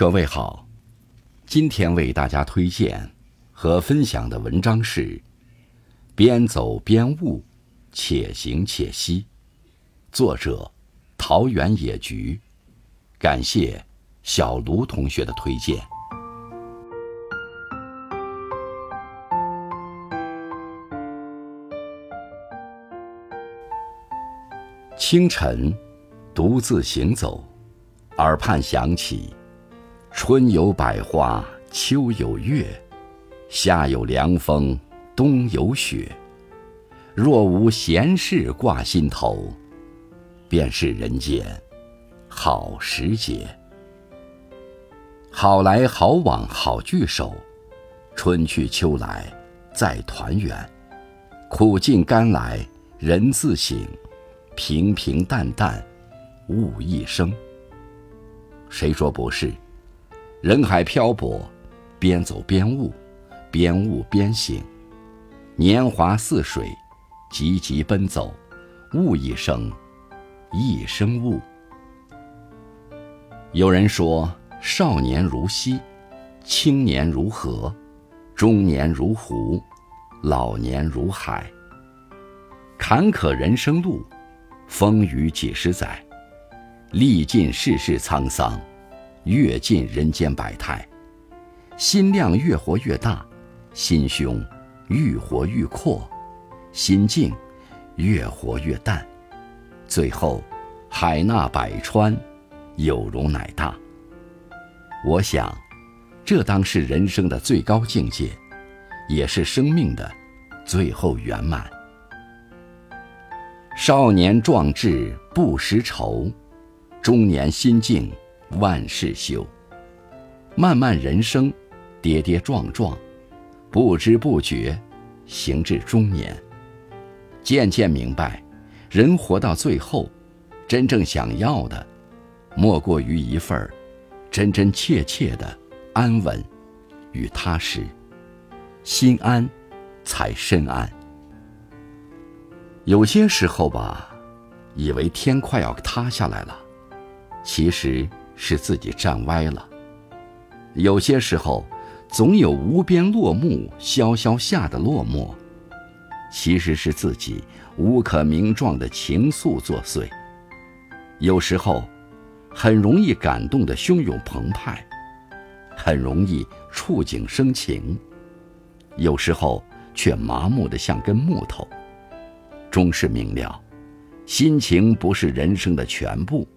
各位好，今天为大家推荐和分享的文章是《边走边悟，且行且惜》，作者桃源野菊，感谢小卢同学的推荐。清晨，独自行走，耳畔响起“春有百花，秋有月，夏有凉风，冬有雪。若无闲事挂心头，便是人间好时节。好来好往好聚首，春去秋来再团圆。苦尽甘来人自省。”平平淡淡，悟一生。谁说不是？人海漂泊，边走边悟，边悟边醒。年华似水，急急奔走，悟一生，一生悟。有人说：少年如溪，青年如河，中年如湖，老年如海。坎坷人生路。风雨几十载，历尽世事沧桑，阅尽人间百态，心量越活越大，心胸愈活愈阔，心境越活越淡，最后海纳百川，有容乃大。我想，这当是人生的最高境界，也是生命的最后圆满。少年壮志不识愁，中年心境万事休。漫漫人生，跌跌撞撞，不知不觉，行至中年。渐渐明白，人活到最后，真正想要的，莫过于一份儿真真切切的安稳与踏实。心安，才身安。有些时候吧，以为天快要塌下来了，其实是自己站歪了。有些时候，总有无边落木萧萧下的落寞，其实是自己无可名状的情愫作祟。有时候，很容易感动的汹涌澎湃，很容易触景生情；有时候却麻木的像根木头。终是明了，心情不是人生的全部，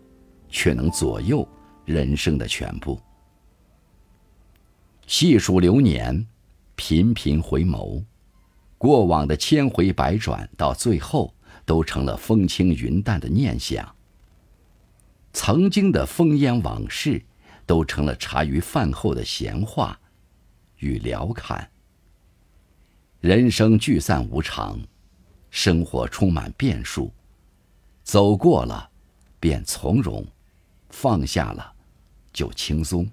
却能左右人生的全部。细数流年，频频回眸，过往的千回百转，到最后都成了风轻云淡的念想；曾经的烽烟往事，都成了茶余饭后的闲话与聊侃。人生聚散无常。生活充满变数，走过了，便从容；放下了，就轻松。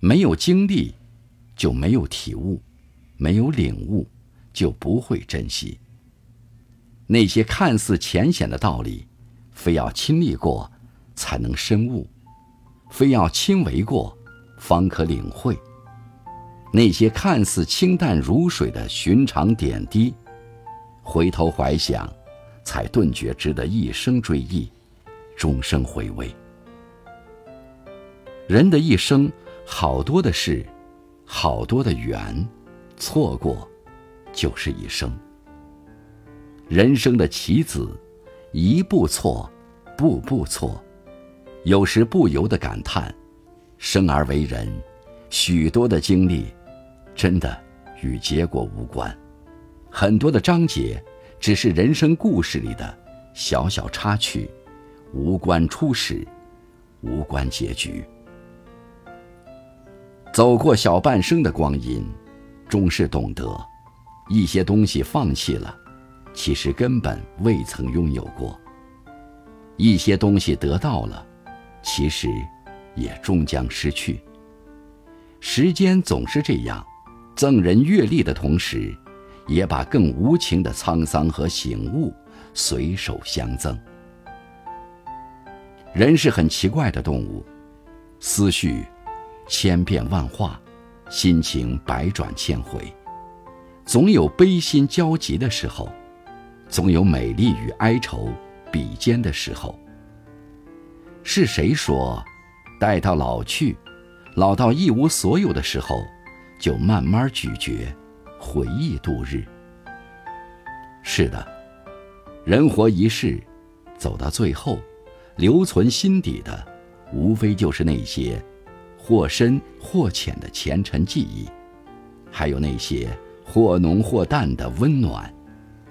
没有经历，就没有体悟；没有领悟，就不会珍惜。那些看似浅显的道理，非要亲历过，才能深悟；非要亲为过，方可领会。那些看似清淡如水的寻常点滴。回头怀想，才顿觉值得一生追忆，终生回味。人的一生，好多的事，好多的缘，错过，就是一生。人生的棋子，一步错，步步错，有时不由得感叹：生而为人，许多的经历，真的与结果无关。很多的章节，只是人生故事里的小小插曲，无关初始，无关结局。走过小半生的光阴，终是懂得，一些东西放弃了，其实根本未曾拥有过；一些东西得到了，其实也终将失去。时间总是这样，赠人阅历的同时。也把更无情的沧桑和醒悟随手相赠。人是很奇怪的动物，思绪千变万化，心情百转千回，总有悲心交集的时候，总有美丽与哀愁比肩的时候。是谁说，待到老去，老到一无所有的时候，就慢慢咀嚼，回忆度日？是的，人活一世，走到最后，留存心底的，无非就是那些或深或浅的前尘记忆，还有那些或浓或淡的温暖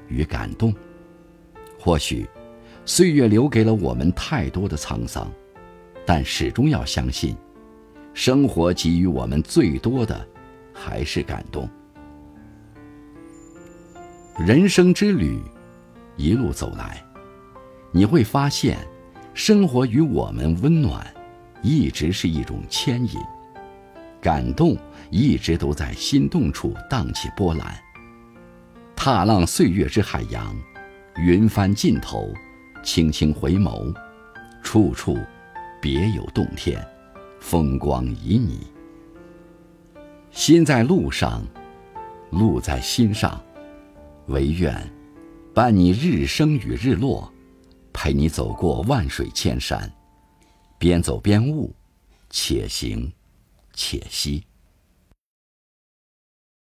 与感动。或许。岁月留给了我们太多的沧桑，但始终要相信，生活给予我们最多的还是感动。人生之旅，一路走来，你会发现，生活与我们温暖，一直是一种牵引，感动一直都在心动处荡起波澜。踏浪岁月之海洋，云帆尽头。轻轻回眸，处处别有洞天，风光旖旎。心在路上，路在心上，唯愿伴你日升与日落，陪你走过万水千山，边走边悟，且行且惜。